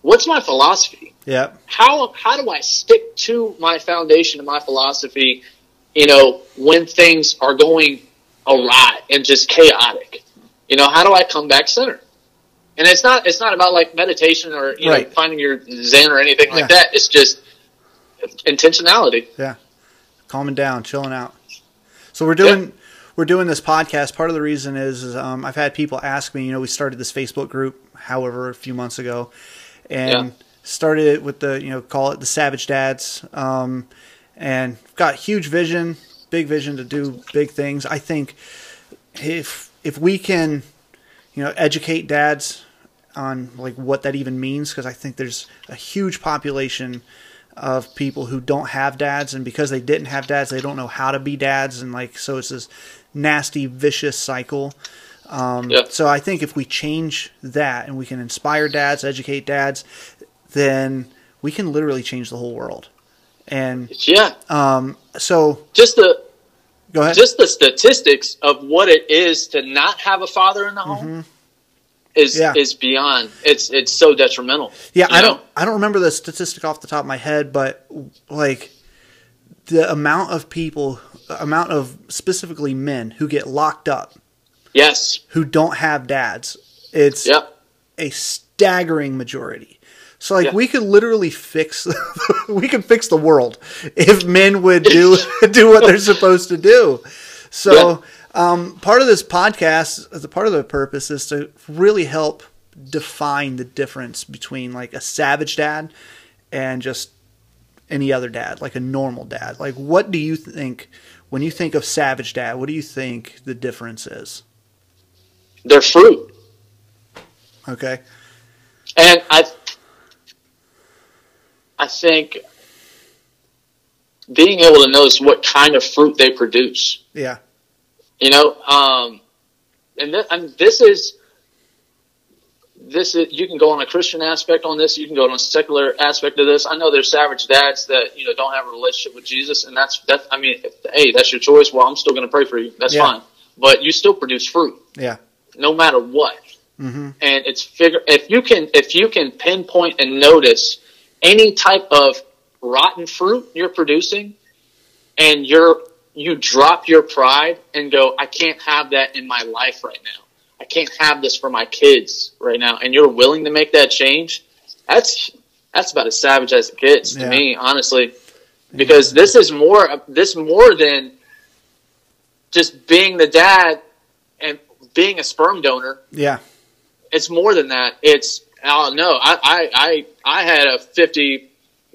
Speaker 2: What's my philosophy?
Speaker 1: Yeah,
Speaker 2: how how do i stick to my foundation and my philosophy you know when things are going awry and just chaotic? You know how do i come back center? And it's not it's not about like meditation or you
Speaker 1: Right.
Speaker 2: know finding your zen or anything like that. It's just intentionality
Speaker 1: yeah. Calming down, chilling out. So we're doing we're doing this podcast. Part of the reason is, is um, I've had people ask me. You know, we started this Facebook group, however, a few months ago, and
Speaker 2: Yeah.
Speaker 1: started it with the you know call it the Savage Dads, um, and got huge vision, big vision to do big things. I think if if we can, you know, educate dads on like what that even means, because I think there's a huge population of people who don't have dads and because they didn't have dads they don't know how to be dads and like so it's this nasty vicious cycle. Um,
Speaker 2: Yeah.
Speaker 1: so i think if we change that and we can inspire dads educate dads then we can literally change the whole world. And
Speaker 2: yeah.
Speaker 1: um, so
Speaker 2: just the
Speaker 1: go ahead.
Speaker 2: just the statistics of what it is to not have a father in the home is
Speaker 1: Yeah.
Speaker 2: is beyond. It's it's so detrimental.
Speaker 1: Yeah, I
Speaker 2: know?
Speaker 1: don't I don't remember the statistic off the top of my head, but like the amount of people amount of specifically men who get locked up
Speaker 2: Yes.
Speaker 1: who don't have dads. It's
Speaker 2: Yep.
Speaker 1: a staggering majority. So like
Speaker 2: Yeah.
Speaker 1: we could literally fix we could fix the world if men would do do what they're supposed to do. So um, part of this podcast, as a part of the purpose, is to really help define the difference between like a savage dad and just any other dad, like a normal dad. Like, what do you think when you think of savage dad? What do you think the difference is?
Speaker 2: They're fruit.
Speaker 1: Okay.
Speaker 2: And I, I think being able to notice what kind of fruit they produce,
Speaker 1: Yeah.
Speaker 2: You know, um, and, th- and this is, this is, you can go on a Christian aspect on this. You can go on a secular aspect of this. I know there's savage dads that, you know, don't have a relationship with Jesus. And that's, that, I mean, if, hey, that's your choice. Well, I'm still going to pray for you. That's
Speaker 1: Yeah.
Speaker 2: fine. But you still produce fruit
Speaker 1: Yeah.
Speaker 2: no matter what.
Speaker 1: Mm-hmm.
Speaker 2: and it's figure if you can if you can pinpoint and notice any type of rotten fruit you're producing and you're you drop your pride and go i can't have that in my life right now i can't have this for my kids right now and you're willing to make that change that's that's about as savage as it gets to
Speaker 1: Yeah.
Speaker 2: me honestly because this is more this more than just being the dad and being a sperm donor
Speaker 1: Yeah.
Speaker 2: it's more than that. It's oh no, I I I, I had a fifty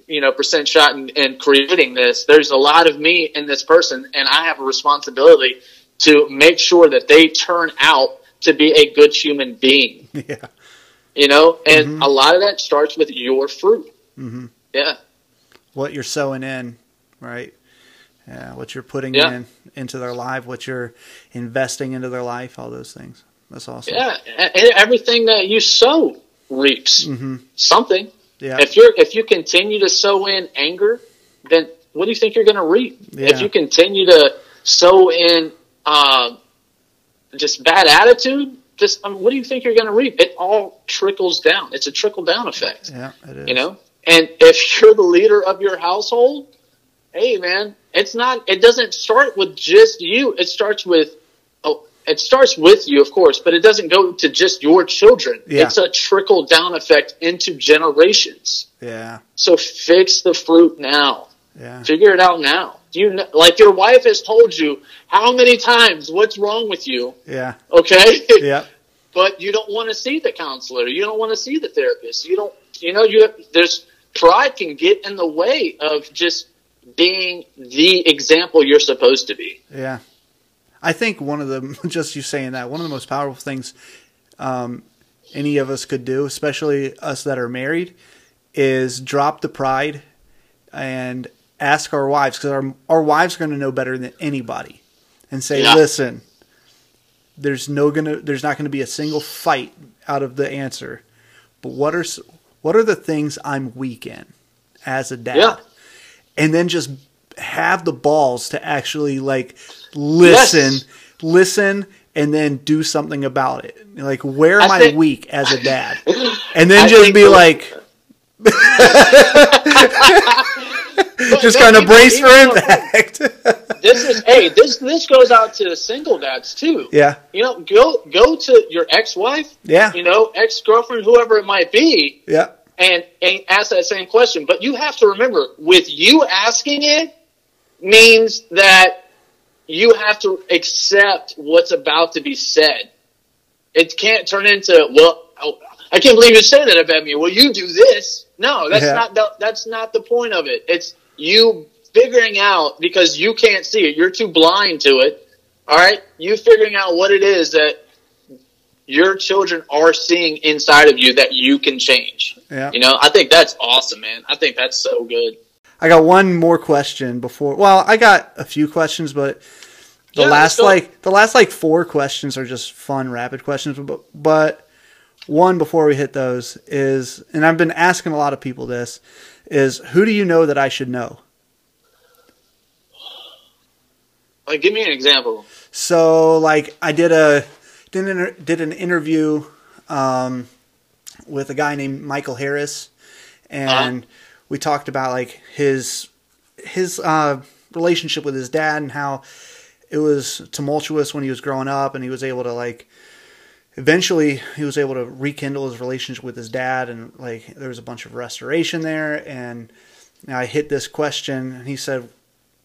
Speaker 2: you know percent shot in, in creating this. There's a lot of me in this person, and I have a responsibility to make sure that they turn out to be a good human being.
Speaker 1: Yeah.
Speaker 2: You know, and a lot of that starts with your fruit.
Speaker 1: Mm-hmm.
Speaker 2: Yeah,
Speaker 1: What you're sowing in, right? Yeah. What you're putting
Speaker 2: Yeah.
Speaker 1: in into their life, what you're investing into their life, all those things. That's awesome.
Speaker 2: yeah, everything that you sow reaps
Speaker 1: Mm-hmm.
Speaker 2: something.
Speaker 1: Yeah.
Speaker 2: If you're if you continue to sow in anger, then what do you think you're going to reap?
Speaker 1: Yeah.
Speaker 2: If you continue to sow in uh, just bad attitude, just I mean, what do you think you're going to reap? It all trickles down. It's a trickle down effect,
Speaker 1: Yeah. It is.
Speaker 2: you know. And if you're the leader of your household, hey man, it's not. It doesn't start with just you. It starts with. It starts with you, of course, but it doesn't go to just your children.
Speaker 1: Yeah.
Speaker 2: It's a trickle down effect into generations.
Speaker 1: Yeah.
Speaker 2: So fix the fruit now.
Speaker 1: Yeah.
Speaker 2: Figure it out now. Do you know, like your wife has told you how many times what's wrong with you?
Speaker 1: Yeah.
Speaker 2: Okay,
Speaker 1: Yeah.
Speaker 2: but you don't want to see the counselor. You don't want to see the therapist. You don't. You know, you have, there's pride can get in the way of just being the example you're supposed to be.
Speaker 1: Yeah. I think one of the just you saying that one of the most powerful things um, any of us could do, especially us that are married, is drop the pride and ask our wives because our our wives are going to know better than anybody, and say,
Speaker 2: Yeah.
Speaker 1: listen, there's no gonna there's not going to be a single fight out of the answer, but what are what are the things I'm weak in as a dad?
Speaker 2: Yeah.
Speaker 1: and then just have the balls to actually like listen,
Speaker 2: Yes.
Speaker 1: listen, and then do something about it. Like, where am
Speaker 2: I
Speaker 1: I, weak as a dad? And then
Speaker 2: I
Speaker 1: just be like, just kind of brace for impact.
Speaker 2: This is hey, this this goes out to single dads too.
Speaker 1: yeah,
Speaker 2: You know, go go to your ex-wife,
Speaker 1: yeah,
Speaker 2: you know, ex-girlfriend, whoever it might be,
Speaker 1: yeah,
Speaker 2: and, and ask that same question. But you have to remember, with you asking it means that you have to accept what's about to be said. It can't turn into, well, I can't believe you said that about me. Well, you do this. No, that's
Speaker 1: Yeah.
Speaker 2: not the, that's not the point of it. It's you figuring out because you can't see it. You're too blind to it. All right, you figuring out what it is that your children are seeing inside of you that you can change.
Speaker 1: yeah.
Speaker 2: You know, I think that's awesome, man. I think that's so good.
Speaker 1: I got one more question before. Well, I got a few questions, but the
Speaker 2: Yeah,
Speaker 1: last like the last like four questions are just fun rapid questions. But but one before we hit those is, and I've been asking a lot of people this, is who do you know that I should know?
Speaker 2: Like, give me an example.
Speaker 1: So like I did a did an, inter- did an interview um, with a guy named Michael Harris, and we talked about like his his uh, relationship with his dad and how it was tumultuous when he was growing up, and he was able to like eventually he was able to rekindle his relationship with his dad, and like there was a bunch of restoration there, and I hit this question, and he said,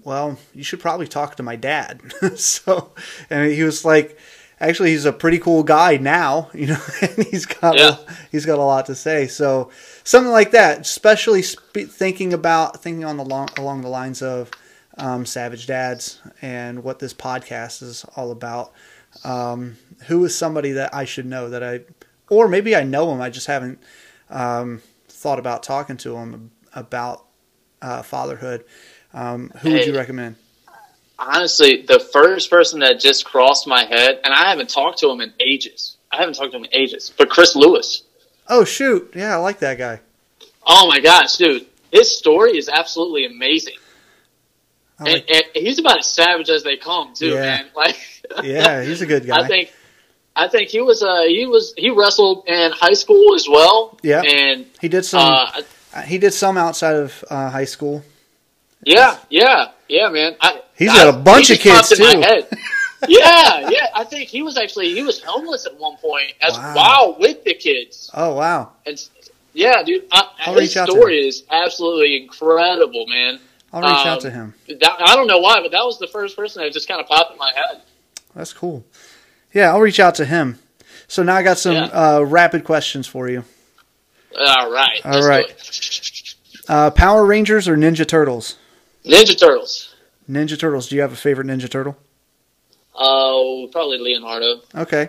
Speaker 1: "Well, you should probably talk to my dad." so, and he was like actually he's a pretty cool guy now, you know, and he's got
Speaker 2: Yeah.
Speaker 1: a, he's got a lot to say. So something like that, especially spe- thinking about thinking on the long, along the lines of um, Savage Dads and what this podcast is all about. Um, who is somebody that I should know that I, or maybe I know him, I just haven't um, thought about talking to him about uh, fatherhood. Um, who would you recommend?
Speaker 2: Honestly, the first person that just crossed my head, and I haven't talked to him in ages. I haven't talked to him in ages. But Chris Lewis.
Speaker 1: Oh shoot, yeah, I like that guy.
Speaker 2: Oh my gosh, dude. His story is absolutely amazing.
Speaker 1: Like,
Speaker 2: and, and he's about as savage as they come, too,
Speaker 1: Yeah.
Speaker 2: man. Like,
Speaker 1: yeah, he's a good guy.
Speaker 2: I think, I think he was, uh, he was, he wrestled in high school as well.
Speaker 1: Yeah.
Speaker 2: And,
Speaker 1: He did some.
Speaker 2: uh,
Speaker 1: he did some outside of uh, high school.
Speaker 2: yeah, yeah, yeah, man. I,
Speaker 1: He's
Speaker 2: I-
Speaker 1: got a bunch of kids,
Speaker 2: popped in my
Speaker 1: too.
Speaker 2: yeah, yeah. I think he was actually he was homeless at one point as
Speaker 1: Wow.
Speaker 2: wow, with the kids.
Speaker 1: Oh wow!
Speaker 2: And yeah, dude, I,
Speaker 1: I'll
Speaker 2: his
Speaker 1: out
Speaker 2: story is absolutely incredible, man.
Speaker 1: I'll reach out
Speaker 2: Um,
Speaker 1: to him.
Speaker 2: That, I don't know why, but that was the first person that just kind of popped in my head.
Speaker 1: That's cool. Yeah, I'll reach out to him. So now I got some
Speaker 2: Yeah.
Speaker 1: uh, rapid questions for you.
Speaker 2: All right,
Speaker 1: All right. Uh, Power Rangers or Ninja Turtles?
Speaker 2: Ninja Turtles.
Speaker 1: Ninja Turtles. Do you have a favorite Ninja Turtle?
Speaker 2: Oh, probably Leonardo.
Speaker 1: Okay.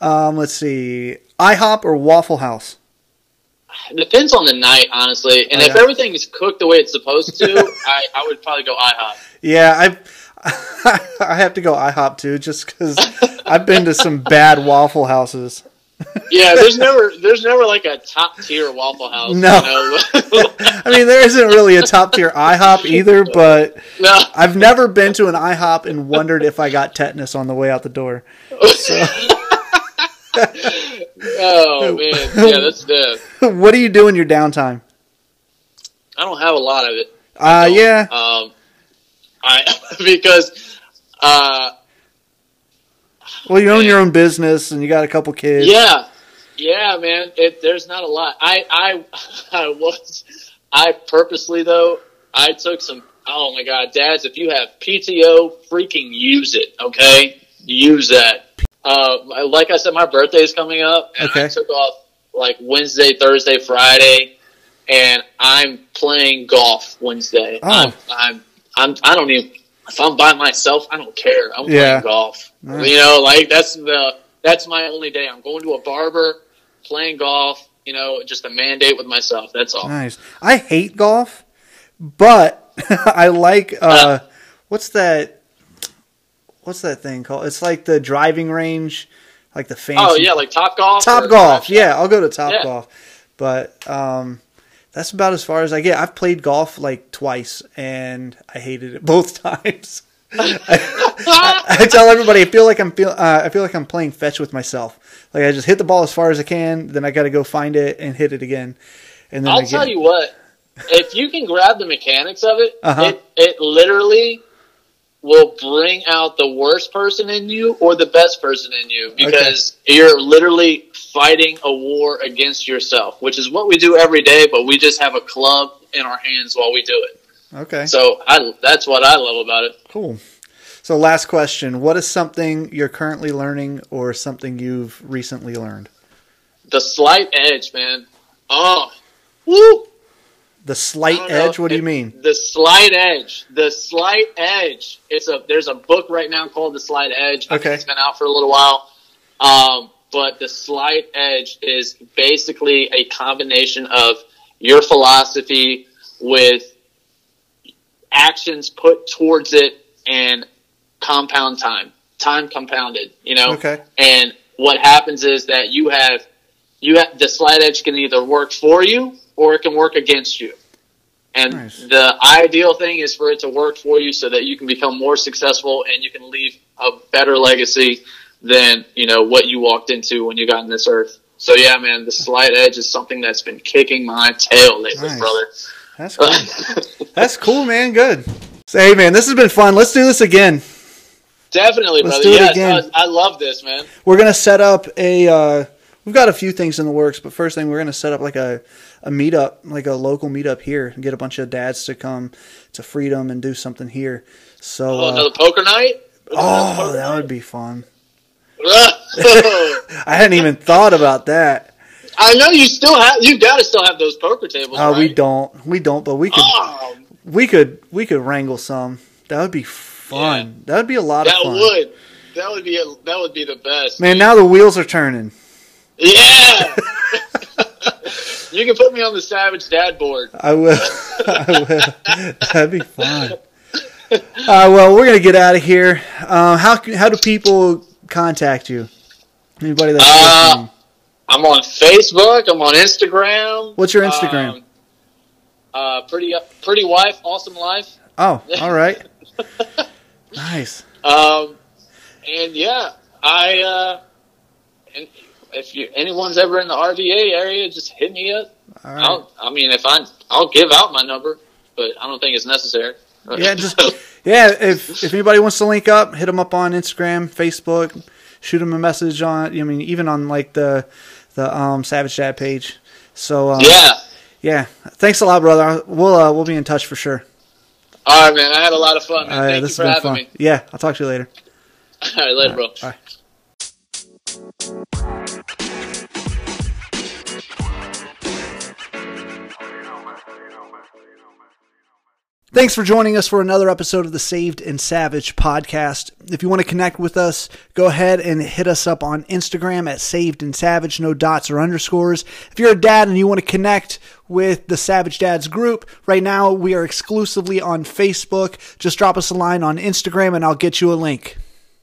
Speaker 1: Um, let's see. IHOP or Waffle House?
Speaker 2: It depends on the night, honestly. And
Speaker 1: Oh,
Speaker 2: if
Speaker 1: yeah.
Speaker 2: everything is cooked the way it's supposed to, I, I would probably go IHOP.
Speaker 1: Yeah, I I have to go IHOP too, just because I've been to some bad Waffle Houses.
Speaker 2: Yeah, there's never there's never like a top tier Waffle House.
Speaker 1: No.
Speaker 2: You know?
Speaker 1: I mean, there isn't really a top tier IHOP either, but
Speaker 2: no.
Speaker 1: I've never been to an IHOP and wondered if I got tetanus on the way out the door.
Speaker 2: oh man, yeah, that's dead.
Speaker 1: what do you do in your downtime?
Speaker 2: I don't have a lot of it.
Speaker 1: Uh, yeah,
Speaker 2: Um, I because uh,
Speaker 1: well, you own your own business and you got a couple kids.
Speaker 2: yeah, yeah, man. It, there's not a lot. I I I was I purposely though I took some. Oh my god, dads! If you have PTO, freaking use it. Okay, use that. Uh, like I said, my birthday is coming up, and I took off like Wednesday, Thursday, Friday, and I'm playing golf Wednesday.
Speaker 1: Oh.
Speaker 2: I'm, I'm, I'm, I don't even. If I'm by myself, I don't care. I'm
Speaker 1: Yeah.
Speaker 2: playing golf.
Speaker 1: Nice.
Speaker 2: You know, like that's the that's my only day. I'm going to a barber, playing golf. You know, just a mandate with myself. That's all.
Speaker 1: Nice. I hate golf, but I like uh, what's that? What's that thing called? It's like the driving range, like the fancy.
Speaker 2: Oh yeah, like top golf.
Speaker 1: Top Golf. Yeah, I'll go to Top
Speaker 2: Yeah.
Speaker 1: Golf. But um, that's about as far as I get. I've played golf like twice, and I hated it both times. I, I tell everybody I feel like I'm feel uh, I feel like I'm playing fetch with myself. Like I just hit the ball as far as I can, then I got to go find it and hit it again. And then
Speaker 2: I'll
Speaker 1: I
Speaker 2: tell you what. If you can grab the mechanics of it,
Speaker 1: Uh-huh.
Speaker 2: it it literally will bring out the worst person in you or the best person in you because you're literally fighting a war against yourself, which is what we do every day. But we just have a club in our hands while we do it.
Speaker 1: okay,
Speaker 2: So I, that's what I love about it.
Speaker 1: cool. So last question: What is something you're currently learning, or something you've recently learned?
Speaker 2: The slight edge, man. Oh, woo!
Speaker 1: The slight
Speaker 2: I don't know.
Speaker 1: edge. What do you mean?
Speaker 2: The slight edge. The slight edge. It's a there's a book right now called The Slight Edge. I
Speaker 1: Okay.
Speaker 2: it's been out for a little while. Um, but the slight edge is basically a combination of your philosophy with actions put towards it and compound time. Time compounded, you know?
Speaker 1: Okay.
Speaker 2: And what happens is that you have you have the slight edge can either work for you or it can work against you. And
Speaker 1: Nice.
Speaker 2: the ideal thing is for it to work for you so that you can become more successful and you can leave a better legacy than, you know, what you walked into when you got on this earth. so yeah, man, the slight edge is something that's been kicking my tail lately,
Speaker 1: Nice.
Speaker 2: brother.
Speaker 1: That's cool. That's cool, man. Good. So, hey, man, this has been fun. Let's do this again.
Speaker 2: Definitely,
Speaker 1: Let's
Speaker 2: brother.
Speaker 1: do it
Speaker 2: yes,
Speaker 1: again.
Speaker 2: I, I love this, man.
Speaker 1: We're gonna set up a. Uh, we've got a few things in the works, but first thing we're gonna set up like a a meetup, like a local meetup here, and get a bunch of dads to come to Freedom and do something here. So,
Speaker 2: Oh,
Speaker 1: uh,
Speaker 2: another poker night.
Speaker 1: oh, that would be fun.
Speaker 2: I
Speaker 1: hadn't even thought about that.
Speaker 2: I know you still have. You gotta still have those poker tables.
Speaker 1: Oh,
Speaker 2: right?
Speaker 1: we don't, we don't, but we could,
Speaker 2: Oh,
Speaker 1: we could, we could wrangle some. That would be fun. That would be a lot
Speaker 2: that
Speaker 1: of fun.
Speaker 2: would. That would be. A, that would be the best.
Speaker 1: Man, now the wheels are turning.
Speaker 2: Yeah. you can put me on the Savage Dad board.
Speaker 1: I will. I will. That'd be fun. Uh, well, we're gonna get out of here. Um, how how do people contact you? Anybody that's
Speaker 2: Uh,
Speaker 1: listening?
Speaker 2: I'm on Facebook. I'm on Instagram.
Speaker 1: What's your Instagram?
Speaker 2: Um, uh, pretty pretty wife, awesome life.
Speaker 1: Oh, all right. Nice.
Speaker 2: Um, and yeah, I uh, and if you anyone's ever in the RVA area, just hit me up.
Speaker 1: All right.
Speaker 2: I'll, I mean, if I I'll give out my number, but I don't think it's necessary.
Speaker 1: Yeah, just yeah. If if anybody wants to link up, hit them up on Instagram, Facebook. Shoot them a message on. I mean, even on like the the um, Savage Dad page. So uh,
Speaker 2: yeah.
Speaker 1: yeah. Thanks a lot, brother. We'll uh, we'll be in touch for sure.
Speaker 2: All right, man. I had a lot of fun, man.
Speaker 1: All right,
Speaker 2: Thank you
Speaker 1: this
Speaker 2: for
Speaker 1: has been
Speaker 2: having
Speaker 1: fun.
Speaker 2: me.
Speaker 1: Yeah, I'll talk to you later.
Speaker 2: All right, later, bro.
Speaker 1: All right. Thanks for joining us for another episode of the Saved and Savage podcast. If you want to connect with us, go ahead and hit us up on Instagram at Saved and Savage, no dots or underscores. If you're a dad and you want to connect with the Savage Dads group, right now we are exclusively on Facebook. Just drop us a line on Instagram and I'll get you a link.